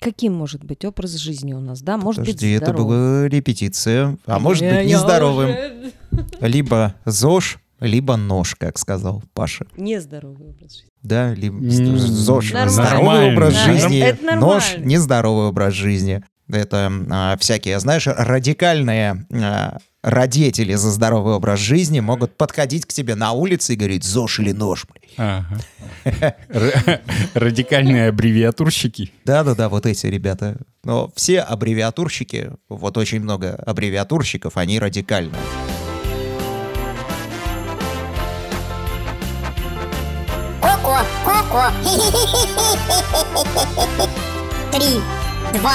Каким может быть образ жизни у нас, да? Может Подожди, быть, это здоровым. была репетиция, а может Я- быть нездоровым. уже- Либо ЗОЖ, либо нож, как сказал Паша. Нездоровый образ жизни. Да, либо ЗОЖ Нормально. здоровый образ Да, жизни, это нормально. нож нездоровый образ жизни. Это а, всякие, знаешь, радикальные а, родители за здоровый образ жизни могут подходить к тебе на улице и говорить ЗОЖ или нож. блин». Ага. Радикальные аббревиатурщики. Да-да-да, вот эти ребята. Но все аббревиатурщики, вот очень много аббревиатурщиков, они радикальные. Коко, Коко. Три, два,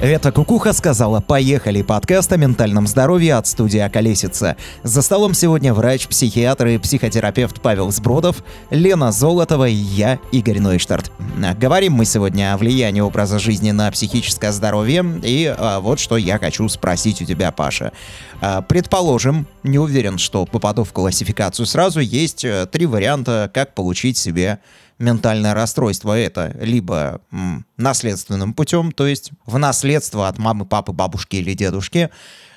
Это Кукуха сказала «Поехали» подкаст о ментальном здоровье от студии «Околесица». За столом сегодня врач, психиатр и психотерапевт Павел Сбродов, Лена Золотова и я, Игорь Нойштарт. А, Говорим мы сегодня о влиянии образа жизни на психическое здоровье, и а, вот что я хочу спросить у тебя, Паша. А, Предположим, не уверен, что попаду в классификацию сразу, есть э, три варианта, как получить себе ментальное расстройство это либо м, наследственным путем, то есть в наследство от мамы, папы, бабушки или дедушки,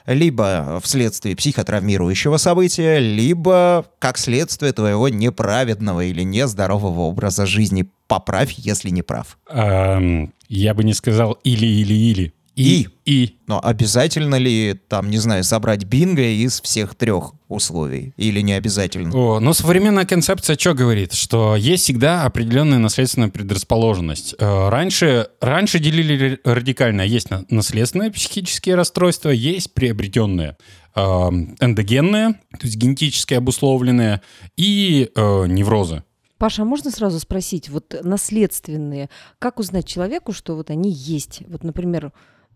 либо вследствие психотравмирующего события, либо как следствие твоего неправедного или нездорового образа жизни. Поправь, если не прав. Ам, Я бы не сказал или-или-или. И. И. Но обязательно ли, там, не знаю, собрать бинго из всех трех условий? Или не обязательно? О, ну, современная концепция что говорит? Что есть всегда определенная наследственная предрасположенность. Э, Раньше, раньше делили радикально. Есть на- наследственные психические расстройства, есть приобретенные э, эндогенные, то есть генетически обусловленные, и э, неврозы. Паша, а можно сразу спросить, вот наследственные, как узнать человеку, что вот они есть? Вот, например,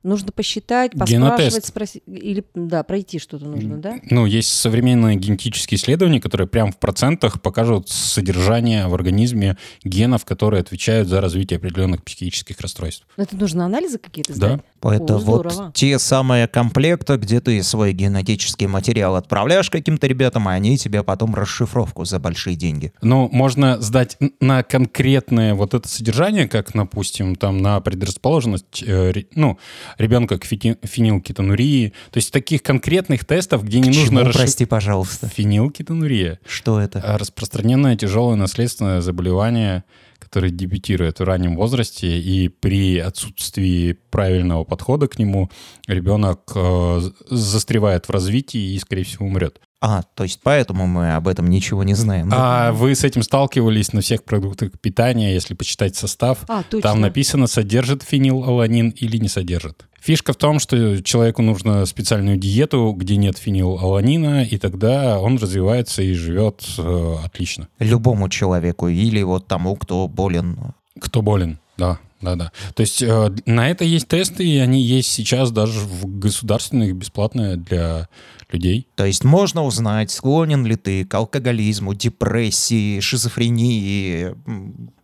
нужно посчитать, поспрашивать, Генотест. спросить, или, да, пройти что-то нужно, да? Ну, есть современные генетические исследования, которые прямо в процентах покажут содержание в организме генов, которые отвечают за развитие определенных психических расстройств. Но Это нужно анализы какие-то Да. Это О, вот здорово. те самые комплекты, где ты свой генетический материал отправляешь каким-то ребятам, и они тебе потом расшифровку за большие деньги. Ну, можно сдать на конкретное вот это содержание, как, допустим, там на предрасположенность, э, ну, ребенка к фити- фенилкетонурии. То есть таких конкретных тестов, где не К нужно чему, расшиф- прости, пожалуйста. Фенилкетонурия. Что это? А Распространенное тяжелое наследственное заболевание, которое дебютирует в раннем возрасте, и при отсутствии правильного подхода к нему ребенок э, застревает в развитии и, скорее всего, умрет. А, то есть поэтому мы об этом ничего не знаем. А вы с этим сталкивались на всех продуктах питания, если почитать состав? А, точно. Там написано, содержит фенилаланин или не содержит. Фишка в том, что человеку нужно специальную диету, где нет фенилаланина, и тогда он развивается и живет э, отлично. Любому человеку или вот тому, кто болен. Кто болен, да, да, да. То есть э, на это есть тесты, и они есть сейчас даже в государственных, бесплатные для людей. То есть можно узнать, склонен ли ты к алкоголизму, депрессии, шизофрении,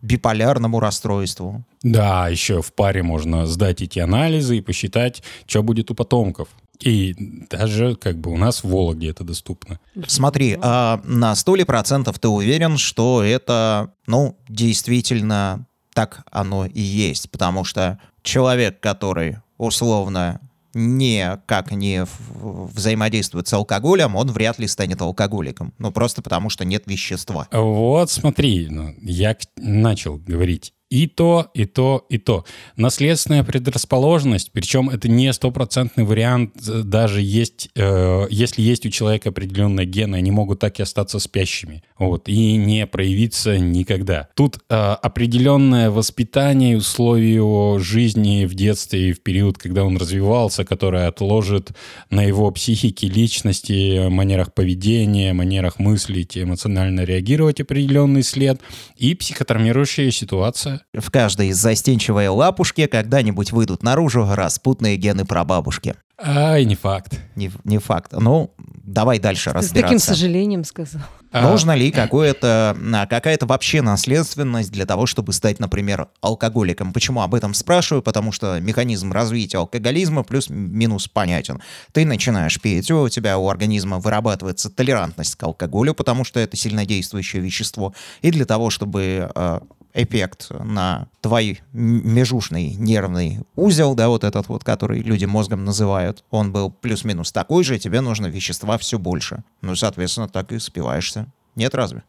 биполярному расстройству. Да, еще в паре можно сдать эти анализы и посчитать, что будет у потомков. И даже как бы у нас в Вологде это доступно. Смотри, а на сто ли процентов ты уверен, что это, ну, действительно так оно и есть? Потому что человек, который условно никак не взаимодействует с алкоголем, он вряд ли станет алкоголиком. Ну, просто потому что нет вещества. Вот смотри, ну, я начал говорить и то, и то, и то. Наследственная предрасположенность, причем это не стопроцентный вариант, э, даже есть, э, если есть у человека определенные гены, они могут так и остаться спящими, вот, и не проявиться никогда. Тут э, определенное воспитание и условия жизни в детстве и в период, когда он развивался, которое отложит на его психике, личности, манерах поведения, манерах мыслить, эмоционально реагировать определенный след, и психотравмирующая ситуация, В каждой застенчивой лапушке когда-нибудь выйдут наружу распутные гены прабабушки. Ай, не факт. Не, не факт. Ну, давай дальше Ты с разбираться. таким сожалением сказал. А, Нужно ли какое-то, а, какая-то вообще наследственность для того, чтобы стать, например, алкоголиком? Почему об этом спрашиваю? Потому что механизм развития алкоголизма плюс-минус понятен. Ты начинаешь пить, у тебя у организма вырабатывается толерантность к алкоголю, потому что это сильнодействующее вещество. И для того, чтобы э, эффект на твой межушный нервный узел, да, вот этот вот, который люди мозгом называют, он был плюс-минус такой же, тебе нужно вещества все больше. Ну, соответственно, так и спиваешься. Нет, разве?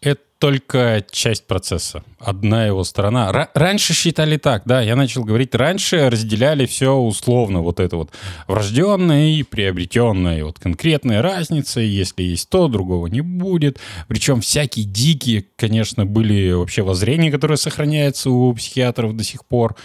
Это только часть процесса, одна его сторона. Ра- раньше считали так, да, я начал говорить, раньше разделяли все условно, вот это вот врожденное и приобретенное, и вот конкретная разница, если есть то, другого не будет. Причем всякие дикие, конечно, были вообще воззрения, которые сохраняются у психиатров до сих пор.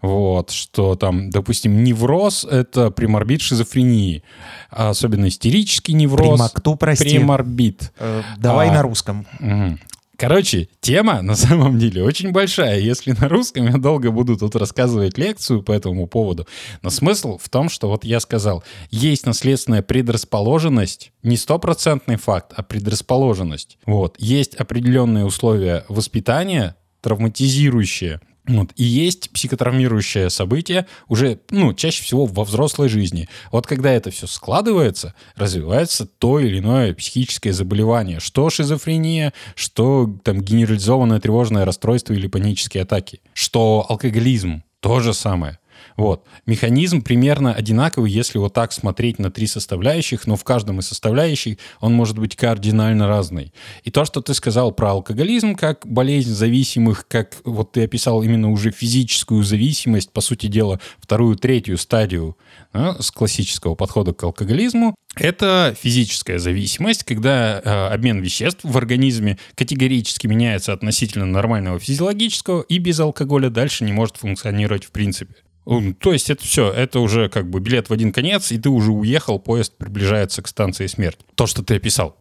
Вот, что там, допустим, невроз — это приморбит шизофрении, а особенно истерический невроз. Прима- кто, прости? Приморбит. Э, давай А. на русском. Мгм. Короче, тема на самом деле очень большая. Если на русском я долго буду тут рассказывать лекцию по этому поводу. Но смысл в том, что вот я сказал, есть наследственная предрасположенность, не стопроцентный факт, а предрасположенность. Вот. Есть определенные условия воспитания, травматизирующие, вот. И есть психотравмирующее событие уже, ну, чаще всего во взрослой жизни. Вот когда это все складывается, развивается то или иное психическое заболевание. Что шизофрения, что там генерализованное тревожное расстройство или панические атаки. Что алкоголизм. То же самое. Вот. Механизм примерно одинаковый, если вот так смотреть на три составляющих, но в каждом из составляющих он может быть кардинально разный. И то, что ты сказал про алкоголизм как болезнь зависимых, как вот ты описал именно уже физическую зависимость, по сути дела, вторую, третью стадию да, с классического подхода к алкоголизму, это физическая зависимость, когда э, обмен веществ в организме категорически меняется относительно нормального физиологического и без алкоголя дальше не может функционировать в принципе. То есть это все, это уже как бы билет в один конец, и ты уже уехал, поезд приближается к станции смерть. То, что ты описал.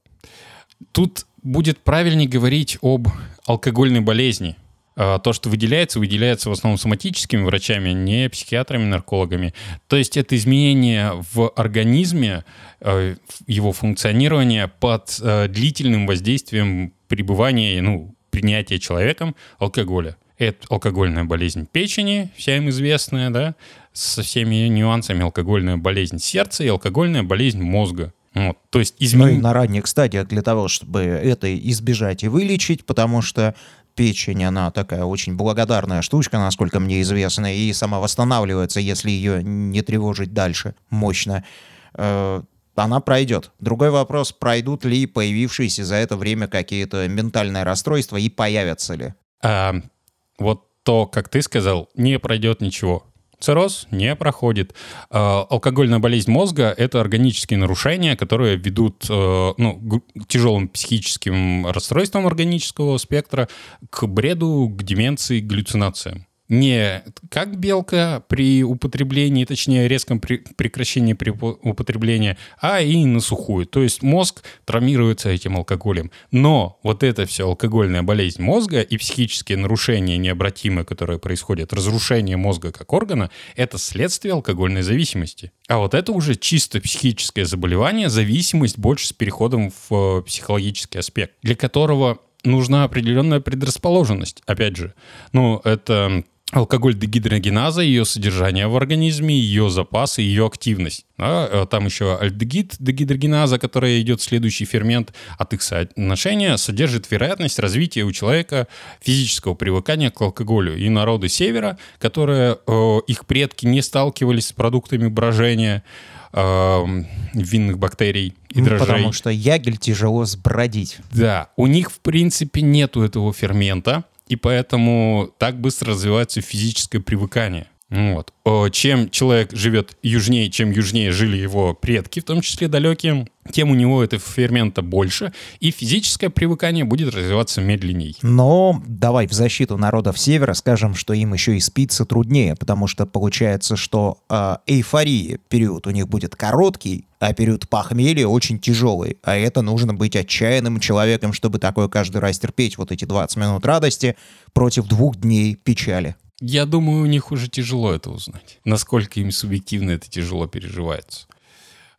Тут будет правильнее говорить об алкогольной болезни. А, То, что выделяется, выделяется в основном соматическими врачами, не психиатрами, наркологами. То есть это изменение в организме, э, его функционирования под э, длительным воздействием пребывания, ну, принятия человеком алкоголя. Это алкогольная болезнь печени, вся им известная, да, со всеми нюансами, алкогольная болезнь сердца и алкогольная болезнь мозга. Вот. То есть Ну и изменение... на ранних стадиях для того, чтобы это избежать и вылечить, потому что печень, она такая очень благодарная штучка, насколько мне известно, и сама восстанавливается, если ее не тревожить дальше мощно. Э, Она пройдет. Другой вопрос, пройдут ли появившиеся за это время какие-то ментальные расстройства и появятся ли? А, вот то, как ты сказал, не пройдет ничего. Цирроз не проходит. А, алкогольная болезнь мозга — это органические нарушения, которые ведут э, ну, к тяжелым психическим расстройствам органического спектра, к бреду, к деменции, к галлюцинациям. Не как белка при употреблении, точнее резком при- прекращении при упо- употребления, а и на сухую. То есть мозг травмируется этим алкоголем. Но вот это все алкогольная болезнь мозга и психические нарушения необратимые, которые происходят, разрушение мозга как органа, это следствие алкогольной зависимости. А вот это уже чисто психическое заболевание, зависимость больше с переходом в э, психологический аспект, для которого нужна определенная предрасположенность. Опять же, ну, это алкоголь дегидрогеназа, ее содержание в организме, ее запасы, ее активность. Да, э, Там еще альдегид дегидрогеназа, которая идет следующий фермент от их соотношения, содержит вероятность развития у человека физического привыкания к алкоголю. И народы севера, которые, э, их предки не сталкивались с продуктами брожения, э, винных бактерий и Ну, дрожжей. Потому что ягель тяжело сбродить. Да, у них, в принципе, нету этого фермента, и поэтому так быстро развивается физическое привыкание. Вот. О, Чем человек живет южнее, чем южнее жили его предки, в том числе далекие, тем у него этого фермента больше, и физическое привыкание будет развиваться медленней. Но давай в защиту народов Севера скажем, что им еще и спиться труднее, потому что получается, что э, эйфория период у них будет короткий, а период похмелья очень тяжелый. А это нужно быть отчаянным человеком, чтобы такое каждый раз терпеть. Вот эти 20 минут радости против двух дней печали. Я думаю, у них уже тяжело это узнать. Насколько им субъективно это тяжело переживается.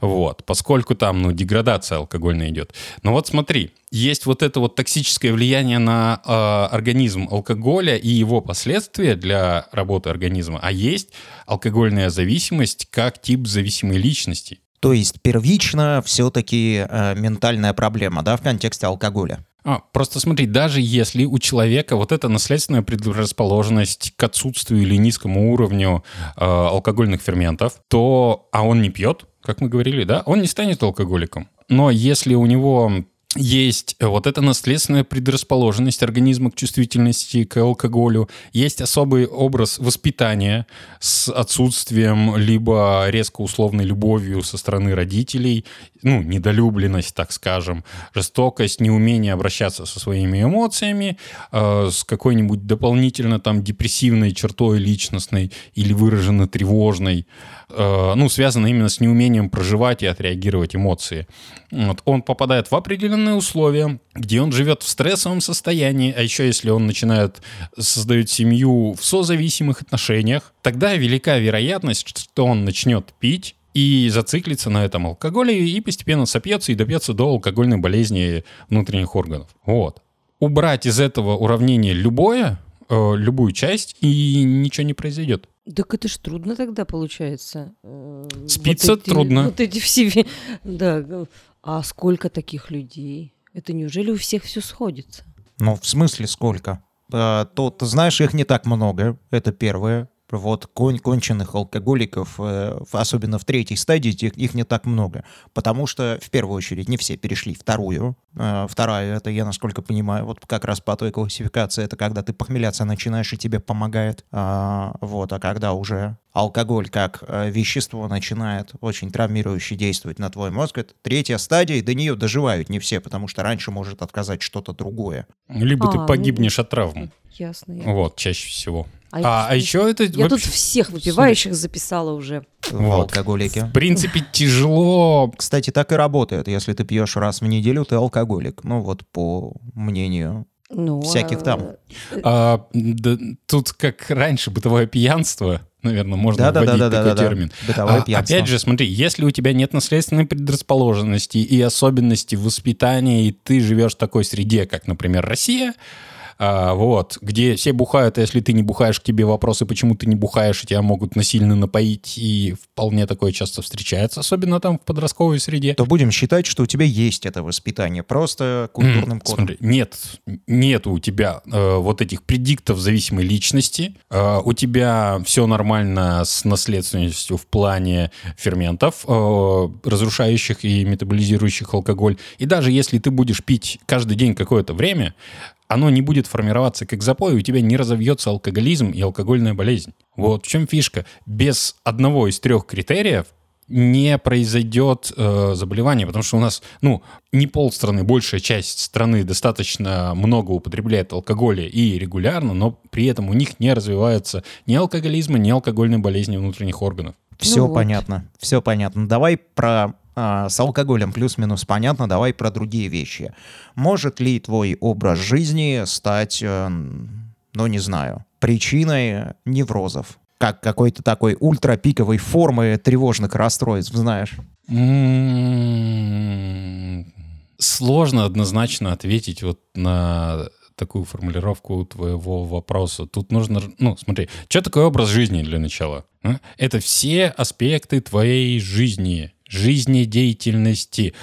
Вот, поскольку там, ну, деградация алкогольная идет. Но вот смотри, есть вот это вот токсическое влияние на э, организм алкоголя и его последствия для работы организма, а есть алкогольная зависимость как тип зависимой личности. То есть первично все-таки э, ментальная проблема, да, в контексте алкоголя. А, просто смотри, даже если у человека вот эта наследственная предрасположенность к отсутствию или низкому уровню э, алкогольных ферментов, то, а он не пьет, как мы говорили, да, он не станет алкоголиком. Но если у него есть вот эта наследственная предрасположенность организма к чувствительности к алкоголю, есть особый образ воспитания с отсутствием либо резко условной любовью со стороны родителей, ну, недолюбленность, так скажем, жестокость, неумение обращаться со своими эмоциями, э, с какой-нибудь дополнительно там депрессивной чертой личностной или выраженно тревожной, э, ну, связано именно с неумением проживать и отреагировать эмоции. Вот. Он попадает в определенные условия, где он живет в стрессовом состоянии, а еще если он начинает создать семью в созависимых отношениях, тогда велика вероятность, что он начнет пить, и зациклится на этом алкоголе и постепенно сопьется и добьется до алкогольной болезни внутренних органов. Вот. Убрать из этого уравнения любое, э, любую часть, и ничего не произойдет. Так это ж трудно тогда получается. Э, Спится вот эти- трудно. Вот эти все... Да. А сколько таких людей? Это неужели у всех все сходится? Ну, в смысле сколько? Э, Тут, знаешь, их не так много, это первое. Вот кон- конченых алкоголиков, э, особенно в третьей стадии, их, их не так много. Потому что, в первую очередь, не все перешли вторую. Э, Вторая, это, я насколько понимаю, вот как раз по той классификации, это когда ты похмеляться начинаешь, и тебе помогает. А, Вот, а когда уже алкоголь как э, вещество начинает очень травмирующе действовать на твой мозг, это третья стадия, и до нее доживают не все, потому что раньше может отказать что-то другое. Либо А, ты ну, погибнешь от травм. Ясно. ясно. Вот, чаще всего. А А, а я- еще это Я тут вообще, всех выпивающих записала уже. в Вот. алкоголике. в принципе, тяжело Кстати, так и работает. Если ты пьешь раз в неделю, ты алкоголик. Ну вот по мнению Ну, Всяких там. а, А, да, тут как раньше бытовое пьянство, наверное, можно вводить такой Да-да-да-да-да. термин. Бытовое А, пьянство. Опять же, смотри, если у тебя нет наследственной предрасположенности и особенностей воспитания, и ты живешь в такой среде, как, например, Россия, а, вот, где все бухают, а если ты не бухаешь, к тебе вопросы, почему ты не бухаешь, и тебя могут насильно напоить, и вполне такое часто встречается, особенно там в подростковой среде. То будем считать, что у тебя есть это воспитание, просто культурным кодом. Смотри, нет, нет у тебя э, вот этих предиктов зависимой личности. Э, у тебя все нормально с наследственностью в плане ферментов, э, разрушающих и метаболизирующих алкоголь. И даже если ты будешь пить каждый день какое-то время, оно не будет формироваться как запой, и у тебя не разовьется алкоголизм и алкогольная болезнь. Вот в чем фишка. Без одного из трех критериев не произойдет э, заболевание, потому что у нас, ну, не полстраны, большая часть страны достаточно много употребляет алкоголя и регулярно, но при этом у них не развивается ни алкоголизма, ни алкогольной болезни внутренних органов. Все Ну вот. понятно, все понятно. Давай про а, с алкоголем плюс-минус понятно, давай про другие вещи. Может ли твой образ жизни стать, э, ну не знаю, причиной неврозов? Как какой-то такой ультрапиковой формы тревожных расстройств, знаешь? М, Сложно однозначно ответить вот на такую формулировку твоего вопроса. Тут нужно, ну, смотри, что такое образ жизни для начала? а? Это все аспекты твоей жизни. Жизнедеятельности,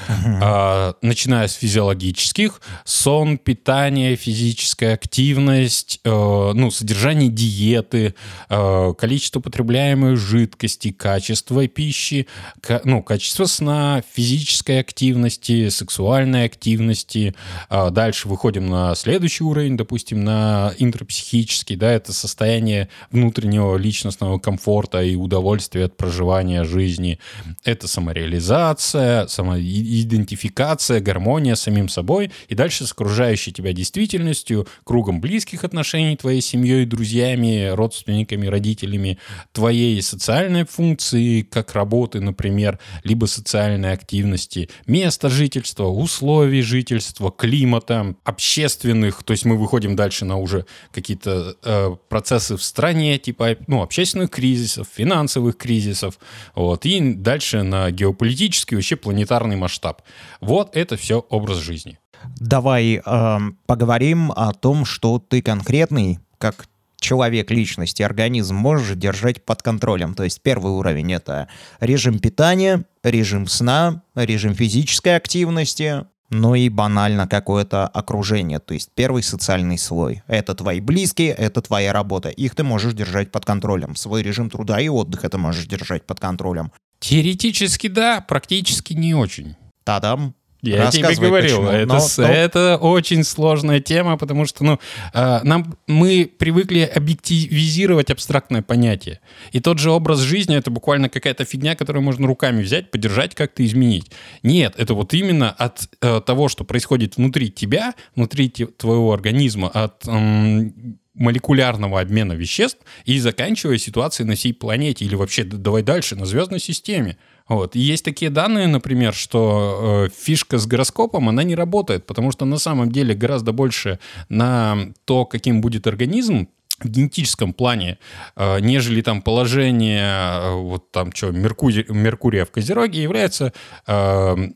а, начиная с физиологических, сон, питание, физическая активность, э, ну, содержание диеты, э, количество потребляемой жидкости, качество пищи, ка- ну, качество сна, физической активности, сексуальной активности. А Дальше выходим на следующий уровень, допустим, на интропсихический, да, это состояние внутреннего личностного комфорта и удовольствия от проживания жизни. Это самореализация, самоидентификация, гармония с самим собой. И дальше с окружающей тебя действительностью, кругом близких отношений, твоей семьей, друзьями, родственниками, родителями, твоей социальной функции, как работы, например, либо социальной активности, место жительства, условий жительства, климата, общественных, то есть мы выходим дальше на уже какие-то э, процессы в стране, типа ну, общественных кризисов, финансовых кризисов, вот, и дальше на геополитический, вообще планетарный масштаб. Вот это все образ жизни. Давай эм, поговорим о том, что ты конкретный, как человек личности, организм можешь держать под контролем. То есть первый уровень — это режим питания, режим сна, режим физической активности, ну и банально какое-то окружение. То есть первый социальный слой. Это твои близкие, это твоя работа. Их ты можешь держать под контролем. Свой режим труда и отдыха ты можешь держать под контролем. Теоретически да, практически не очень. Тадам. Я тебе говорил, почему. это, Но- это очень сложная тема, потому что ну, э, нам, мы привыкли объективизировать абстрактное понятие. И тот же образ жизни — это буквально какая-то фигня, которую можно руками взять, подержать, как-то изменить. Нет, это вот именно от э, того, что происходит внутри тебя, внутри те- твоего организма, от м, молекулярного обмена веществ и заканчивая ситуацией на всей планете или вообще давай дальше, на звездной системе. Вот. И есть такие данные, например, что э, фишка с гороскопом, она не работает, потому что на самом деле гораздо больше на то, каким будет организм, в генетическом плане, э, нежели там положение э, вот там что Меркурия, Меркурия в Козероге является э,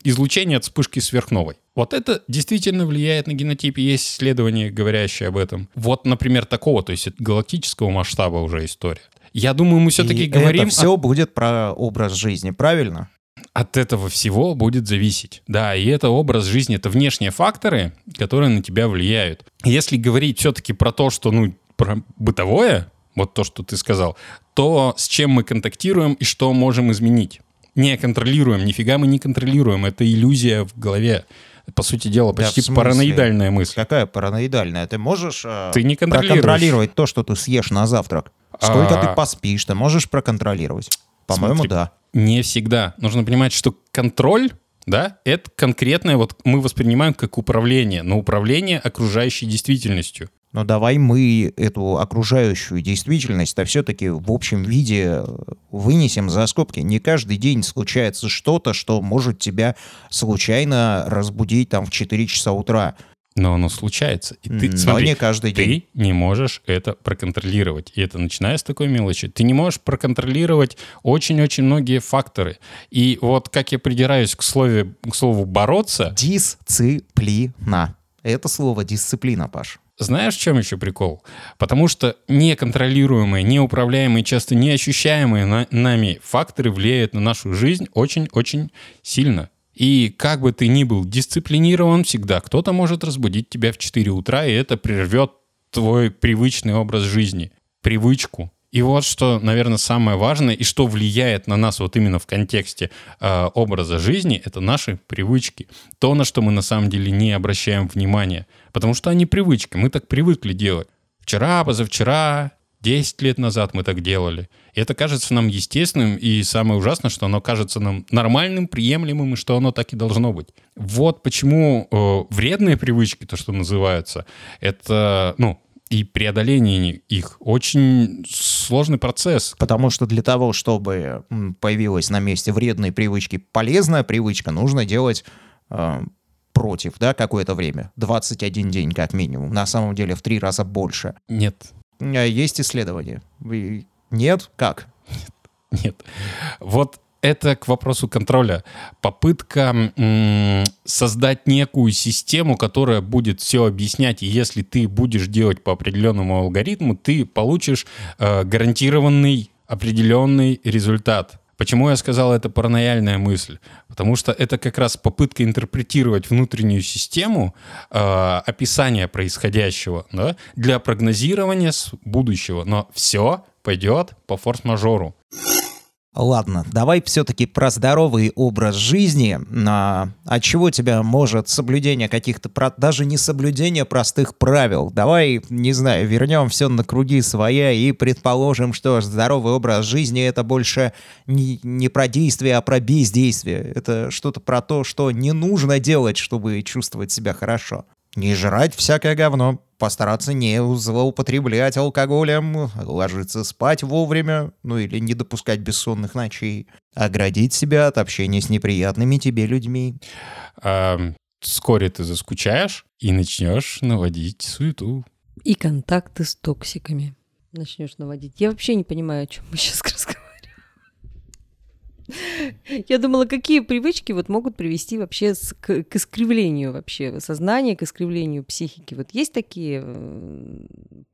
излучение от вспышки сверхновой. Вот это действительно влияет на генотип, есть исследования, говорящие об этом. Вот, например, такого, то есть галактического масштаба уже история. Я думаю, мы все-таки И говорим это все будет про образ жизни, правильно? от этого всего будет зависеть. Да, и это образ жизни, это внешние факторы, которые на тебя влияют. Если говорить все-таки про то, что, ну, про бытовое, вот то, что ты сказал, то с чем мы контактируем и что можем изменить. Не контролируем, нифига мы не контролируем, это иллюзия в голове. По сути дела, Да, почти смысле? параноидальная мысль. Какая параноидальная? Ты можешь э, Ты не проконтролировать то, что ты съешь на завтрак? Сколько А. ты поспишь, ты можешь проконтролировать? По-моему, да. Не всегда. Нужно понимать, что контроль, да, это конкретное, вот мы воспринимаем как управление, но управление окружающей действительностью. Но давай мы эту окружающую действительность-то все-таки в общем виде э, вынесем за скобки. Не каждый день случается что-то, что может тебя случайно разбудить там в 4 часа утра. Но оно случается. И ты, Но смотри, не каждый день. ты не можешь это проконтролировать. И это начиная с такой мелочи. Ты не можешь проконтролировать очень-очень многие факторы. И вот как я придираюсь к, слове, к слову «бороться», Дисциплина. Это слово дисциплина, Паш. Знаешь, в чем еще прикол? Потому что неконтролируемые, неуправляемые, часто неощущаемые на- нами факторы влияют на нашу жизнь очень-очень сильно. И как бы ты ни был дисциплинирован всегда, кто-то может разбудить тебя в 4 утра, и это прервет твой привычный образ жизни, привычку. И вот что, наверное, самое важное, и что влияет на нас вот именно в контексте э, образа жизни, это наши привычки. То, на что мы на самом деле не обращаем внимания. Потому что они привычки, мы так привыкли делать. Вчера, позавчера, 10 лет назад мы так делали. И это кажется нам естественным, и самое ужасное, что оно кажется нам нормальным, приемлемым, и что оно так и должно быть. Вот почему э, вредные привычки, то, что называется, это, ну, и преодоление их очень сложный процесс. Потому что для того, чтобы появилась на месте вредной привычки полезная привычка, нужно делать э, против, да, какое-то время. 21 день как минимум. На самом деле в три раза больше. Нет, Э, Есть исследования. Нет? Как? Нет. Вот это к вопросу контроля. Попытка создать некую систему, которая будет все объяснять, и если ты будешь делать по определенному алгоритму, ты получишь э, гарантированный определенный результат. Почему я сказал это паранояльная мысль? Потому что это как раз попытка интерпретировать внутреннюю систему э, описания происходящего да, для прогнозирования будущего. Но все пойдет по форс-мажору. Ладно, давай все-таки про здоровый образ жизни. А, от чего тебя может соблюдение каких-то, даже не соблюдение простых правил? Давай, не знаю, вернем все на круги своя и предположим, что здоровый образ жизни это больше не, не про действие, а про бездействие. Это что-то про то, что не нужно делать, чтобы чувствовать себя хорошо. Не жрать всякое говно, постараться не злоупотреблять алкоголем, ложиться спать вовремя, ну или не допускать бессонных ночей, оградить себя от общения с неприятными тебе людьми. А, вскоре ты заскучаешь и начнешь наводить суету. И контакты с токсиками начнешь наводить. Я вообще не понимаю, о чем мы сейчас разговариваем. Я думала, какие привычки вот могут привести вообще с- к, к искривлению вообще сознания, к искривлению психики. Вот есть такие, э,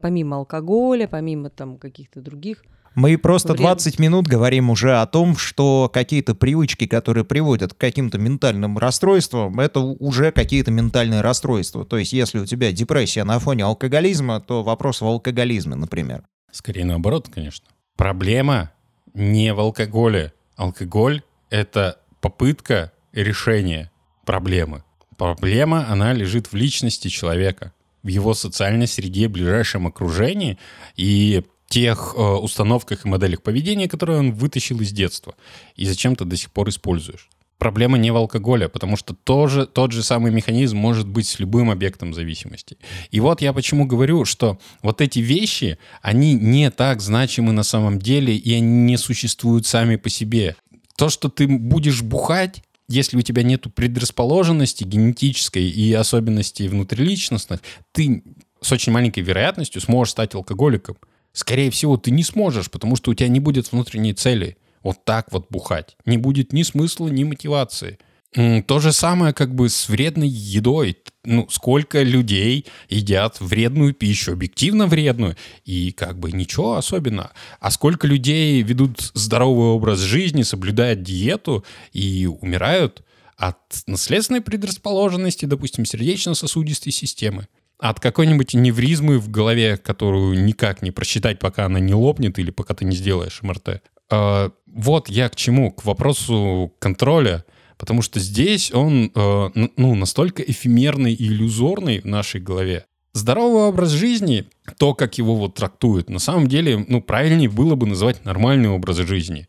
помимо алкоголя, помимо там каких-то других. Мы просто Время. 20 минут говорим уже о том, что какие-то привычки, которые приводят к каким-то ментальным расстройствам, это уже какие-то ментальные расстройства. То есть, если у тебя депрессия на фоне алкоголизма, то вопрос в алкоголизме, например. Скорее наоборот, конечно. Проблема не в алкоголе. Алкоголь — это попытка решения проблемы. Проблема, она лежит в личности человека, в его социальной среде, ближайшем окружении и тех э, установках и моделях поведения, которые он вытащил из детства и зачем-то до сих пор используешь. Проблема не в алкоголе, потому что тоже, тот же самый механизм может быть с любым объектом зависимости. И вот я почему говорю, что вот эти вещи, они не так значимы на самом деле, и они не существуют сами по себе. То, что ты будешь бухать, если у тебя нет предрасположенности генетической и особенностей внутриличностных, ты с очень маленькой вероятностью сможешь стать алкоголиком. Скорее всего, ты не сможешь, потому что у тебя не будет внутренней цели вот так вот бухать. Не будет ни смысла, ни мотивации. То же самое как бы с вредной едой. Ну, сколько людей едят вредную пищу, объективно вредную, и как бы ничего особенного. А сколько людей ведут здоровый образ жизни, соблюдают диету и умирают от наследственной предрасположенности, допустим, сердечно-сосудистой системы от какой-нибудь невризмы в голове, которую никак не просчитать, пока она не лопнет или пока ты не сделаешь МРТ. Э, Вот я к чему, к вопросу контроля, потому что здесь он э, ну, настолько эфемерный и иллюзорный в нашей голове. Здоровый образ жизни, то, как его вот трактуют, на самом деле, ну, правильнее было бы называть нормальный образ жизни.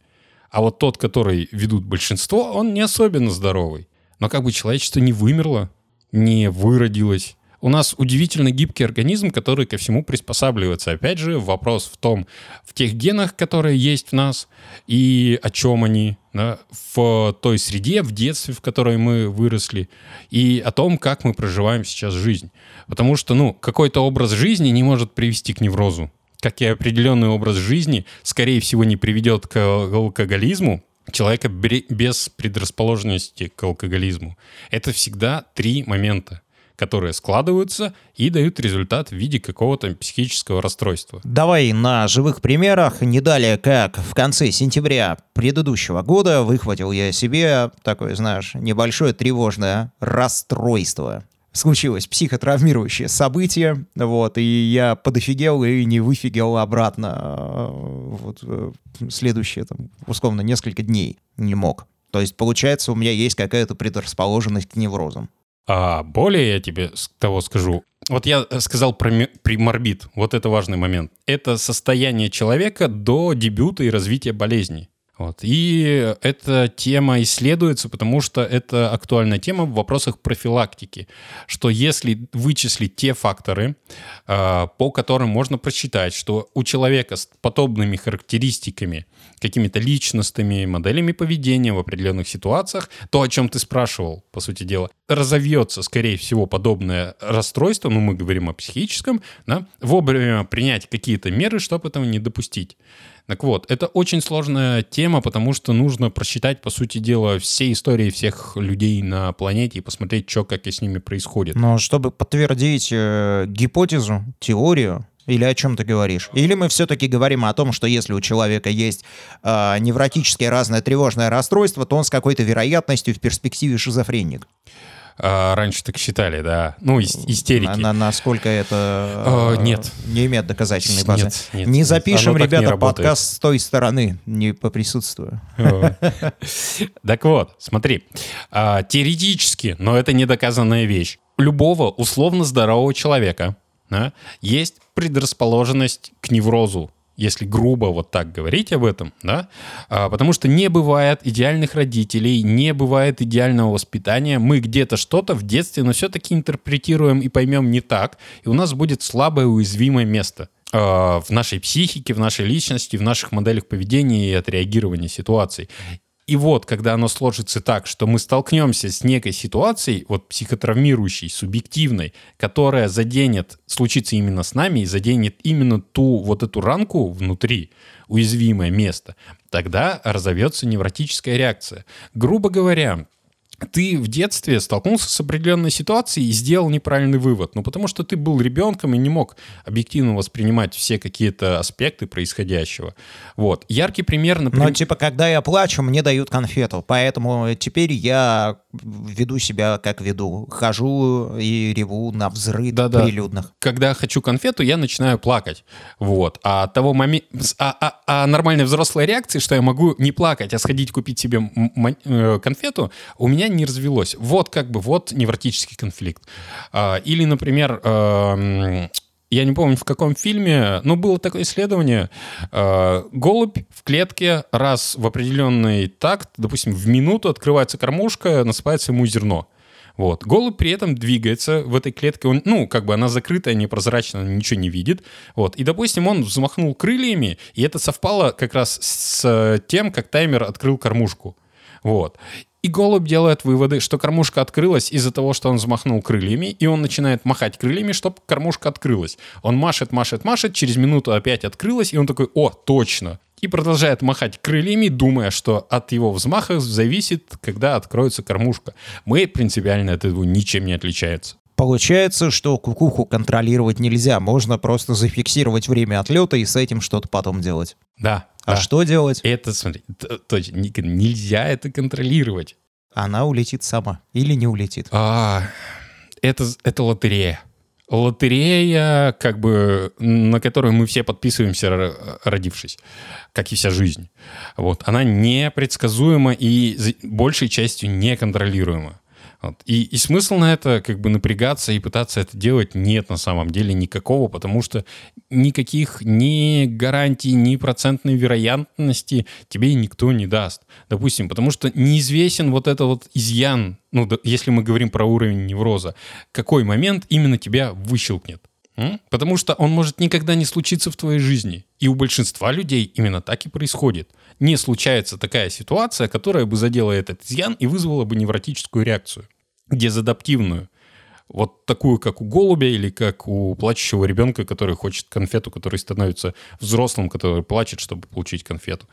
А вот тот, который ведут большинство, он не особенно здоровый. Но как бы человечество не вымерло, не выродилось. У нас удивительно гибкий организм, который ко всему приспосабливается. Опять же, вопрос в том, в тех генах, которые есть в нас, и о чем они, да, в той среде, в детстве, в которой мы выросли, и о том, как мы проживаем сейчас жизнь. Потому что, ну, какой-то образ жизни не может привести к неврозу. Как и определенный образ жизни, скорее всего, не приведет к алкоголизму, человека без предрасположенности к алкоголизму. Это всегда три момента, которые складываются и дают результат в виде какого-то психического расстройства. Давай на живых примерах. Не далее, как в конце сентября предыдущего года выхватил я себе такое, знаешь, небольшое тревожное расстройство. Случилось психотравмирующее событие, вот, и я подофигел и не выфигел обратно э, вот, э, следующие, там, условно, несколько дней не мог. То есть, получается, у меня есть какая-то предрасположенность к неврозам. А более я тебе того скажу. Вот я э, сказал про приморбит. Вот это важный момент. Это состояние человека до дебюта и развития болезни. Вот. И эта тема исследуется, потому что это актуальная тема в вопросах профилактики. Что если вычислить те факторы, э, по которым можно просчитать, что у человека с подобными характеристиками, какими-то личностными, моделями поведения в определенных ситуациях, то, о чем ты спрашивал, по сути дела, разовьется, скорее всего, подобное расстройство, ну, мы говорим о психическом, да, вовремя принять какие-то меры, чтобы этого не допустить. Так вот, это очень сложная тема, потому что нужно просчитать, по сути дела, все истории всех людей на планете и посмотреть, что, как и с ними происходит. Но чтобы подтвердить э, гипотезу, теорию, Или о чем ты говоришь? Или мы все-таки говорим о том, что если у человека есть э, невротическое разное тревожное расстройство, то он с какой-то вероятностью в перспективе шизофреник. А, раньше так считали, да. Ну, ис- истерики. На, на- насколько это А, э, нет. не имеет доказательной базы. Нет, нет, не запишем, не ребята, работает. подкаст с той стороны, не поприсутствую. Так вот, смотри. А, Теоретически, но это не доказанная вещь. Любого условно здорового человека есть предрасположенность к неврозу, если грубо вот так говорить об этом, да, А, потому что не бывает идеальных родителей, не бывает идеального воспитания. Мы где-то что-то в детстве, но все-таки интерпретируем и поймем не так, и у нас будет слабое уязвимое место э, в нашей психике, в нашей личности, в наших моделях поведения и отреагирования ситуаций. И вот, когда оно сложится так, что мы столкнемся с некой ситуацией, вот психотравмирующей, субъективной, которая заденет, случится именно с нами и заденет именно ту вот эту ранку внутри, уязвимое место, тогда разовьется невротическая реакция. Грубо говоря, ты в детстве столкнулся с определенной ситуацией и сделал неправильный вывод. Ну, потому что ты был ребенком и не мог объективно воспринимать все какие-то аспекты происходящего. Вот. Яркий пример, например... Но типа, когда я плачу, мне дают конфету, поэтому теперь я веду себя как веду. Хожу и реву на взрыв Да-да. прилюдных. когда хочу конфету, я начинаю плакать. Вот. А от того момента... А, а- а нормальной взрослой реакции, что я могу не плакать, а сходить купить себе э, конфету, у меня не развелось. Вот как бы, вот невротический конфликт. А, Или, например, эм, я не помню, в каком фильме, но было такое исследование. э, Голубь в клетке раз в определенный такт, допустим, в минуту открывается кормушка, насыпается ему зерно. Вот. Голубь при этом двигается в этой клетке, он, ну, как бы она закрытая, непрозрачная, ничего не видит. Вот. И, допустим, он взмахнул крыльями, и это совпало как раз с тем, как таймер открыл кормушку. Вот. И голубь делает выводы, что кормушка открылась из-за того, что он взмахнул крыльями, и он начинает махать крыльями, чтобы кормушка открылась. Он машет, машет, машет, через минуту опять открылась, и он такой, о, точно. И продолжает махать крыльями, думая, что от его взмаха зависит, когда откроется кормушка. Мы принципиально от этого ничем не отличается. Получается, что кукуху контролировать нельзя, можно просто зафиксировать время отлета и с этим что-то потом делать. Да. А да. что делать? Это, смотри, точно, нельзя это контролировать. Она улетит сама или не улетит. А, это, это лотерея. Лотерея, как бы, на которую мы все подписываемся, родившись, как и вся жизнь. Вот. Она непредсказуема и большей частью неконтролируема. Вот. И, и смысл на это как бы напрягаться и пытаться это делать нет на самом деле никакого, потому что никаких ни гарантий, ни процентной вероятности тебе никто не даст. Допустим, потому что неизвестен вот этот вот изъян, ну, если мы говорим про уровень невроза, какой момент именно тебя выщелкнет. Потому что он может никогда не случиться в твоей жизни. И у большинства людей именно так и происходит. Не случается такая ситуация, которая бы задела этот изъян и вызвала бы невротическую реакцию. Дезадаптивную. Вот такую, как у голубя или как у плачущего ребенка, который хочет конфету, который становится взрослым, который плачет, чтобы получить конфету.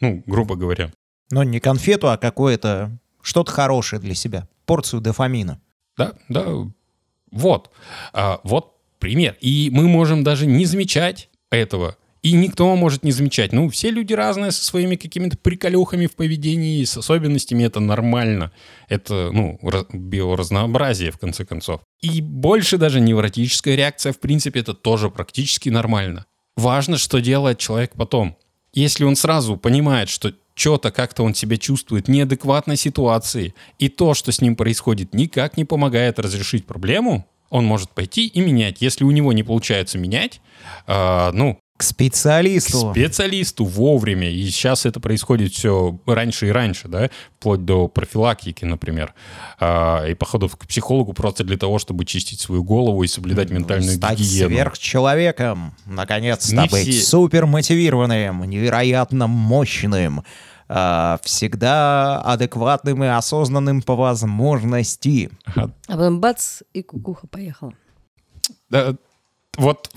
Ну, грубо говоря. Но не конфету, а какое-то что-то хорошее для себя. Порцию дофамина. Да, да. Вот. А, вот пример. И мы можем даже не замечать этого. И никто может не замечать. Ну, все люди разные со своими какими-то приколюхами в поведении, с особенностями. Это нормально. Это, ну, биоразнообразие, в конце концов. И больше даже невротическая реакция, в принципе, это тоже практически нормально. Важно, что делает человек потом. Если он сразу понимает, что что-то как-то он себя чувствует неадекватной ситуации, и то, что с ним происходит, никак не помогает разрешить проблему, он может пойти и менять. Если у него не получается менять, а, ну, К специалисту. к специалисту вовремя. И сейчас это происходит все раньше и раньше, да, вплоть до профилактики, например, А, и походов к психологу просто для того, чтобы чистить свою голову и соблюдать ментальную Стать гигиену. сверхчеловеком. Наконец-то Не быть все. супер мотивированным, невероятно мощным, всегда адекватным и осознанным по возможности. Ага. А потом бац, и кукуха поехала. Да, вот